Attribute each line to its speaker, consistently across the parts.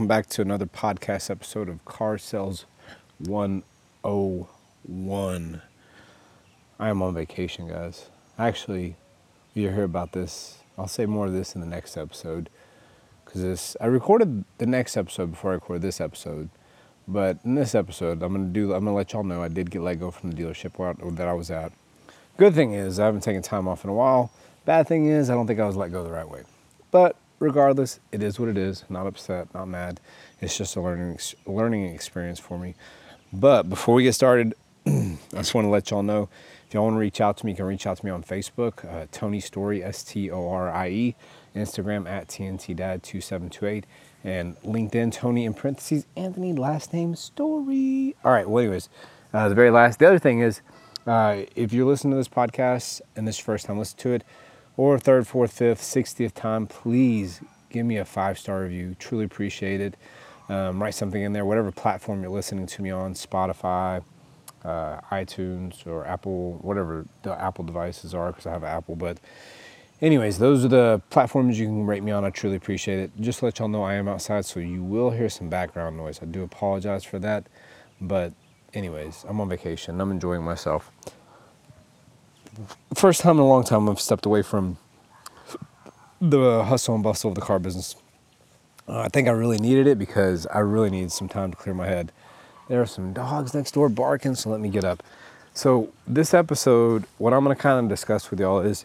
Speaker 1: Welcome back to another podcast episode of Car Sales 101. I am on vacation, guys. Actually, you'll hear about this. I'll say more of this in the next episode because this I recorded the next episode before I recorded this episode. But in this episode, I'm gonna do. I'm gonna let y'all know I did get let go from the dealership where, that I was at. Good thing is I haven't taken time off in a while. Bad thing is I don't think I was let go the right way. But regardless, it is what it is. Not upset, not mad. It's just a learning learning experience for me. But before we get started, I just want to let y'all know if y'all want to reach out to me, you can reach out to me on Facebook, uh, Tony Storie, S T O R I E, Instagram at TNT Dad 2728 and LinkedIn, Tony in parentheses, Anthony, last name Storie. All right, well, anyways, uh, the very last, the other thing is, uh, if you're listening to this podcast and this is your first time listening to it, or third, fourth, fifth, sixtieth time, please give me a five star review. Truly appreciate it. Um, write something in there, whatever platform you're listening to me on, Spotify, uh, iTunes, or Apple, whatever the Apple devices are, because I have Apple. But, anyways, those are the platforms you can rate me on. I truly appreciate it. Just let y'all know, I am outside, so you will hear some background noise. I do apologize for that. But, anyways, I'm on vacation. I'm enjoying myself first time in a long time I've stepped away from the hustle and bustle of the car business. Uh, I think I really needed it because I really needed some time to clear my head. There are some dogs next door barking, so let me get up. So, this episode, what I'm going to kind of discuss with y'all is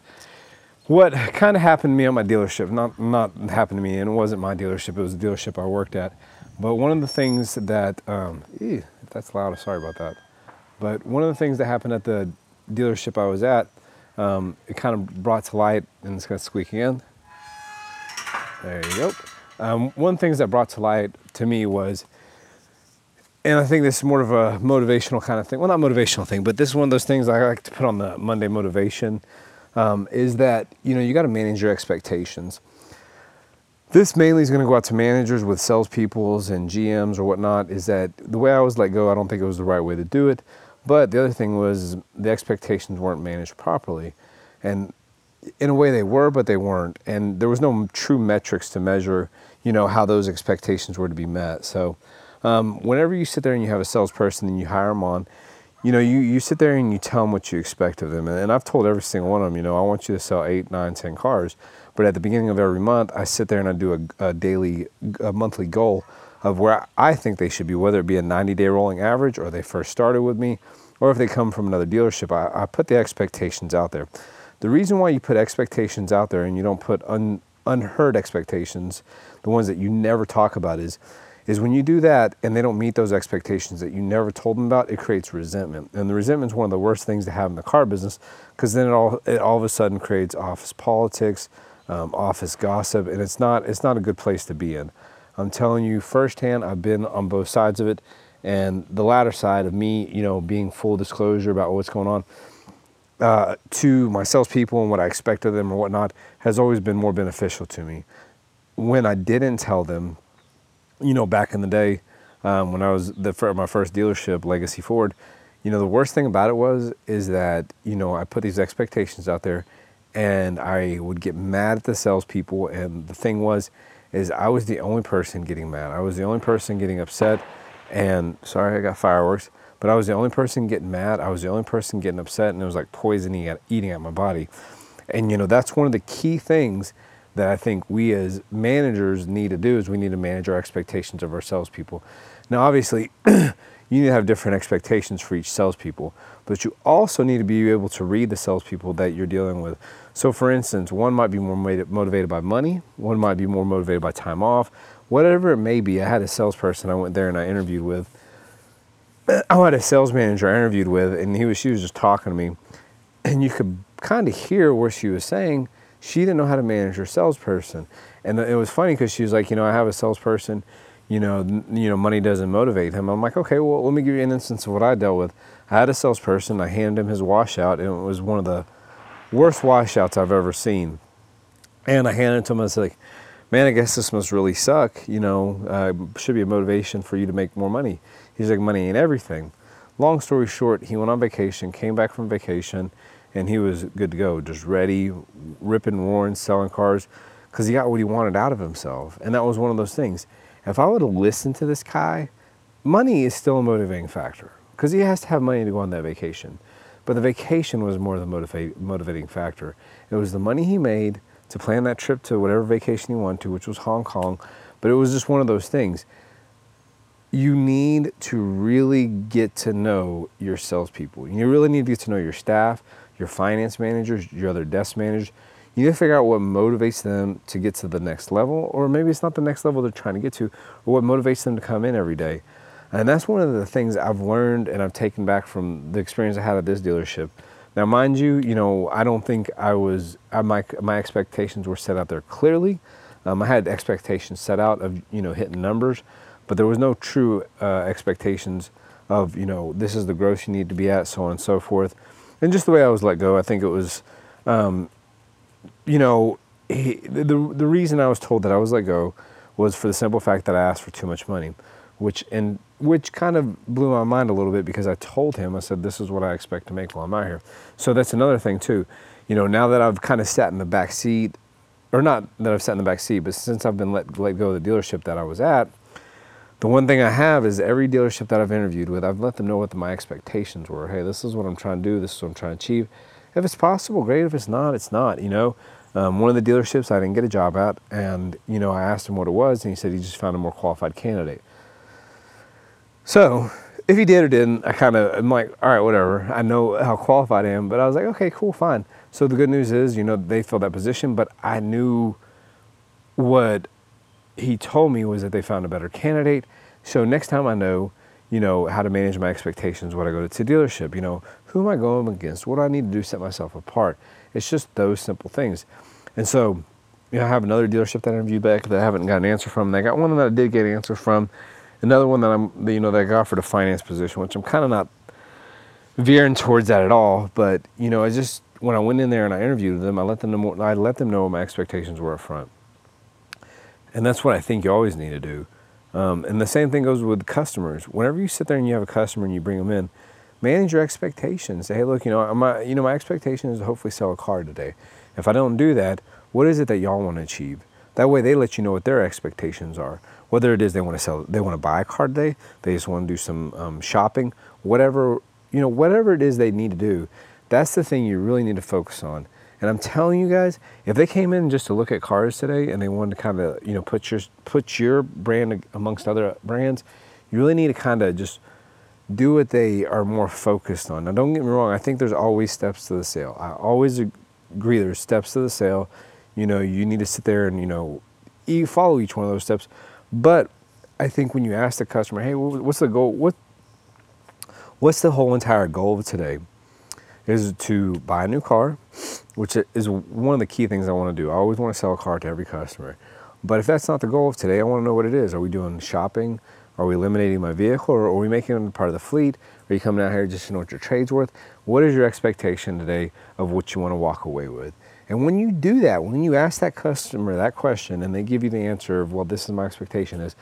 Speaker 1: what kind of happened to me at my dealership. Not, not happened to me, and it wasn't my dealership, it was the dealership I worked at. But one of the things that, um, ew, that's loud, sorry about that. But one of the things that happened at the dealership I was at, um, it kind of brought to light, and it's going to squeak again. There you go. Um, one of the things that brought to light to me was, and I think this is more of a motivational kind of thing. Well, not motivational thing, but this is one of those things I like to put on the Monday motivation. Um, is that you know you got to manage your expectations. This mainly is going to go out to managers with salespeoples and GMs or whatnot. Is that the way I was let go? I don't think it was the right way to do it. But the other thing was the expectations weren't managed properly. And in a way they were, but they weren't. And there was no true metrics to measure, you know, how those expectations were to be met. So um, whenever you sit there and you have a salesperson and you hire them on, you know, you, you sit there and you tell them what you expect of them. And I've told every single one of them, you know, I want you to sell eight, nine, ten cars. But at the beginning of every month, I sit there and I do a, a daily, a monthly goal of where I think they should be, whether it be a 90 day rolling average or they first started with me, or if they come from another dealership. I, I put the expectations out there. The reason why you put expectations out there and you don't put un, unheard expectations, the ones that you never talk about, is is when you do that and they don't meet those expectations that you never told them about, it creates resentment. And the resentment is one of the worst things to have in the car business because then it all it all of a sudden creates office politics, um, office gossip, and it's not it's not a good place to be in. I'm telling you firsthand, I've been on both sides of it. And the latter side of me, you know, being full disclosure about what's going on uh, to my salespeople and what I expect of them or whatnot has always been more beneficial to me. When I didn't tell them, you know, back in the day um, when I was the, my first dealership, Legacy Ford, you know, the worst thing about it was is that you know I put these expectations out there, and I would get mad at the salespeople. And the thing was, is I was the only person getting mad. I was the only person getting upset. And sorry, I got fireworks, but I was the only person getting mad. I was the only person getting upset, and it was like poisoning at eating at my body. And you know, that's one of the key things that I think we as managers need to do is we need to manage our expectations of ourselves, people. Now, obviously, you need to have different expectations for each salespeople, but you also need to be able to read the salespeople that you're dealing with. So, for instance, one might be more motivated by money, one might be more motivated by time off, whatever it may be. I had a salesperson I went there and I interviewed with. I had a sales manager I interviewed with, and he was she was just talking to me, and you could kind of hear what she was saying. She didn't know how to manage her salesperson, and it was funny because she was like, you know, I have a salesperson, you know, you know, money doesn't motivate him. I'm like, okay, well, let me give you an instance of what I dealt with. I had a salesperson. I handed him his washout, and it was one of the worst washouts I've ever seen. And I handed it to him. I was like, man, I guess this must really suck. You know, uh, should be a motivation for you to make more money. He's like, money ain't everything. Long story short, he went on vacation, came back from vacation, and he was good to go, just ready, ripping, roaring, selling cars. because he got what he wanted out of himself. And that was one of those things. If I would have listened to this guy, money is still a motivating factor because he has to have money to go on that vacation. But the vacation was more the motivate, motivating factor. It was the money he made to plan that trip to whatever vacation he wanted to, which was Hong Kong. But it was just one of those things. You need to really get to know your salespeople. You really need to get to know your staff, your finance managers, your other desk managers. You need to figure out what motivates them to get to the next level, or maybe it's not the next level they're trying to get to, or what motivates them to come in every day. And that's one of the things I've learned and I've taken back from the experience I had at this dealership. Now, mind you, you know, I don't think I was, I, my, my expectations were set out there clearly. Um, I had expectations set out of, you know, hitting numbers, but there was no true uh, expectations of, you know, this is the gross you need to be at, so on and so forth. And just the way I was let go, I think it was, um, you know, he, the, the reason I was told that I was let go was for the simple fact that I asked for too much money, which, and which kind of blew my mind a little bit because I told him, I said, this is what I expect to make while I'm out here. So that's another thing too. You know, now that I've kind of sat in the back seat, or not that I've sat in the back seat, but since I've been let, let go of the dealership that I was at, the one thing I have is every dealership that I've interviewed with, I've let them know what the, my expectations were. Hey, this is what I'm trying to do. This is what I'm trying to achieve. If it's possible, great. If it's not, it's not. You know, um, one of the dealerships I didn't get a job at, and you know, I asked him what it was, and he said he just found a more qualified candidate. So if he did or didn't, I kind of, I'm like, all right, whatever. I know how qualified I am, but I was like, okay, cool, fine. So the good news is, you know, they filled that position, but I knew what he told me was that they found a better candidate. So next time I know, you know, how to manage my expectations when I go to the dealership, you know, who am I going against? What do I need to do to set myself apart? It's just those simple things. And so, you know, I have another dealership that I interviewed back that I haven't got an answer from. And I got one that I did get an answer from Another one that I'm, you know, that I got for a finance position, which I'm kind of not veering towards that at all. But you know, I just when I went in there and I interviewed them, I let them know I let them know what my expectations were up front, and that's what I think you always need to do. Um, and the same thing goes with customers. Whenever you sit there and you have a customer and you bring them in, manage your expectations. Say, hey, look, you know, my you know my expectation is to hopefully sell a car today. If I don't do that, what is it that y'all want to achieve? That way, they let you know what their expectations are whether it is they want to sell, they want to buy a car today, they just want to do some um, shopping, whatever, you know, whatever it is they need to do, that's the thing you really need to focus on. And I'm telling you guys, if they came in just to look at cars today and they wanted to kind of, you know, put your put your brand amongst other brands, you really need to kind of just do what they are more focused on. Now, don't get me wrong. I think there's always steps to the sale. I always agree there's steps to the sale. You know, you need to sit there and you know, you follow each one of those steps. But I think when you ask the customer, hey, what's the goal? What, what's the whole entire goal of today? Is to buy a new car, which is one of the key things I want to do. I always want to sell a car to every customer. But if that's not the goal of today, I want to know what it is. Are we doing shopping? Are we eliminating my vehicle or are we making it part of the fleet? Are you coming out here just to know what your trade's worth? What is your expectation today of what you want to walk away with? And when you do that, when you ask that customer that question and they give you the answer of, well, this is my expectation is,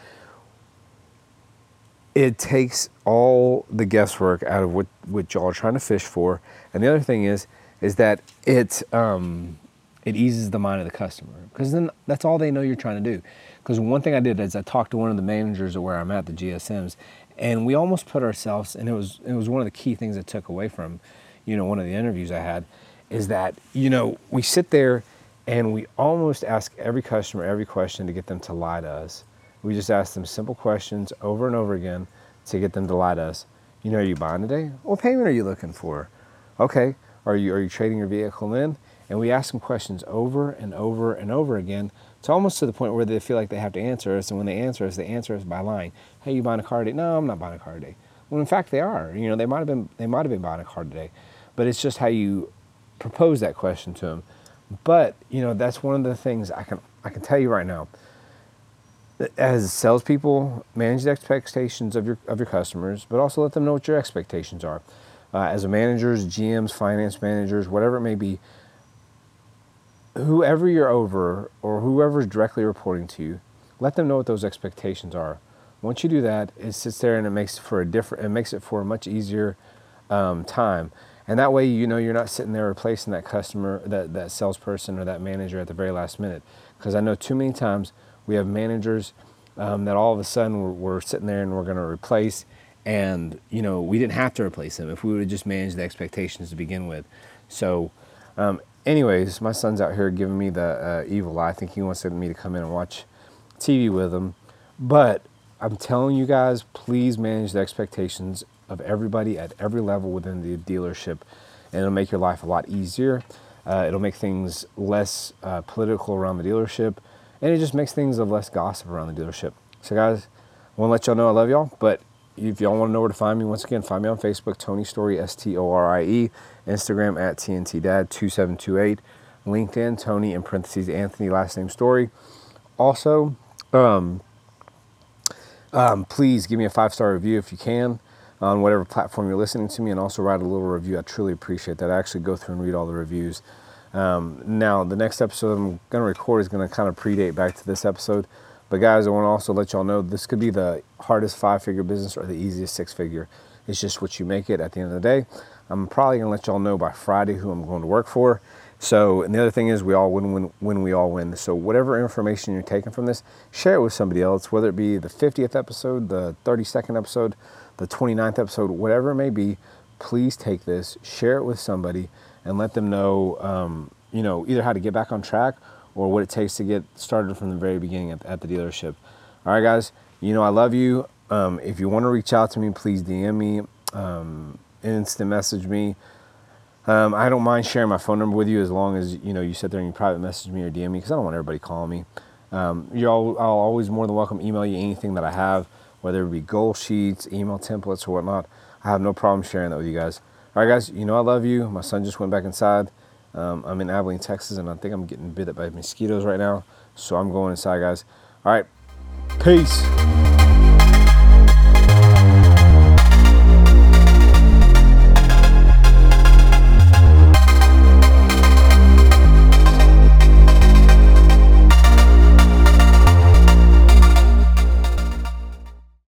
Speaker 1: it takes all the guesswork out of what, what y'all are trying to fish for. And the other thing is, is that it, um, it eases the mind of the customer because then that's all they know you're trying to do. Because one thing I did is I talked to one of the managers of where I'm at, the GSMs, and we almost put ourselves, and it was, it was one of the key things I took away from, you know, one of the interviews I had is that, you know, we sit there and we almost ask every customer every question to get them to lie to us. We just ask them simple questions over and over again to get them to lie to us. You know, are you buying today? What payment are you looking for? Okay, are you, are you trading your vehicle in? And we ask them questions over and over and over again to almost to the point where they feel like they have to answer us. And when they answer us, they answer us by lying. Hey, you buying a car today? No, I'm not buying a car today. Well, in fact, they are. You know, they might have been they might have been buying a car today, but it's just how you propose that question to them. But you know, that's one of the things I can I can tell you right now. As salespeople, manage the expectations of your of your customers, but also let them know what your expectations are. Uh, as a managers, GMs, finance managers, whatever it may be, whoever you're over or whoever's directly reporting to you, let them know what those expectations are. Once you do that, it sits there and it makes for a different. It makes it for a much easier um, time. And that way, you know, you're not sitting there replacing that customer, that, that salesperson or that manager at the very last minute. because I know too many times we have managers um, that all of a sudden we're, we're sitting there and we're going to replace, and you know we didn't have to replace them if we would have just managed the expectations to begin with. So, um, anyways, my son's out here giving me the uh, evil eye. I think he wants me to come in and watch TV with him, but I'm telling you guys, please manage the expectations of everybody at every level within the dealership, and it'll make your life a lot easier. Uh, it'll make things less uh, political around the dealership, and it just makes things of less gossip around the dealership. So, guys, I want to let y'all know I love y'all, but if y'all want to know where to find me, once again, find me on Facebook, Tony Storie, S T O R I E, Instagram at TNT Dad 2728, LinkedIn, Tony in parentheses, Anthony, last name Storie. Also, um, um, please give me a five star review if you can on whatever platform you're listening to me, and also write a little review. I truly appreciate that. I actually go through and read all the reviews. Um, now, the next episode I'm going to record is going to kind of predate back to this episode. But, guys, I want to also let y'all know this could be the hardest five figure business or the easiest six figure. It's just what you make it at the end of the day. I'm probably to let y'all know by Friday who I'm going to work for. So, and the other thing is, we all win when, when we all win. So, whatever information you're taking from this, share it with somebody else, whether it be the 50th episode, the 32nd episode, the 29th episode, whatever it may be. Please take this, share it with somebody, and let them know, um, you know, either how to get back on track or what it takes to get started from the very beginning at, at the dealership. All right, guys, you know, I love you. Um, if you want to reach out to me, please DM me, um, instant message me. Um, I don't mind sharing my phone number with you as long as you know you sit there and you private message me or DM me because I don't want everybody calling me. Um, you're all, I'll always more than welcome email you anything that I have, whether it be goal sheets, email templates, or whatnot. I have no problem sharing that with you guys. All right, guys, you know I love you. My son just went back inside. Um, I'm in Abilene, Texas, and I think I'm getting bit by mosquitoes right now, so I'm going inside, guys. All right, peace.